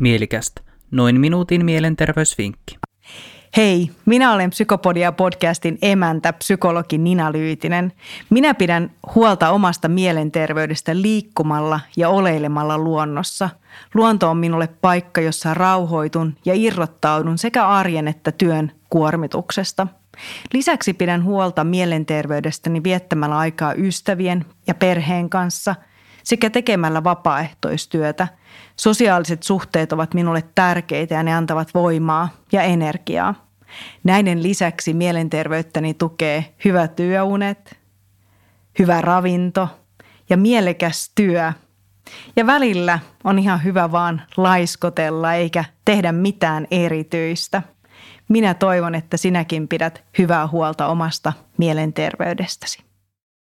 Mielikästä. Noin minuutin mielenterveysvinkki. Hei, minä olen Psykopodia podcastin emäntä, psykologi Nina Lyytinen. Minä pidän huolta omasta mielenterveydestä liikkumalla ja oleilemalla luonnossa. Luonto on minulle paikka, jossa rauhoitun ja irrottaudun sekä arjen että työn kuormituksesta. Lisäksi pidän huolta mielenterveydestäni viettämällä aikaa ystävien ja perheen kanssa – sekä tekemällä vapaaehtoistyötä. Sosiaaliset suhteet ovat minulle tärkeitä ja ne antavat voimaa ja energiaa. Näiden lisäksi mielenterveyttäni tukee hyvä työunet, hyvä ravinto ja mielekäs työ. Ja välillä on ihan hyvä vaan laiskotella eikä tehdä mitään erityistä. Minä toivon, että sinäkin pidät hyvää huolta omasta mielenterveydestäsi.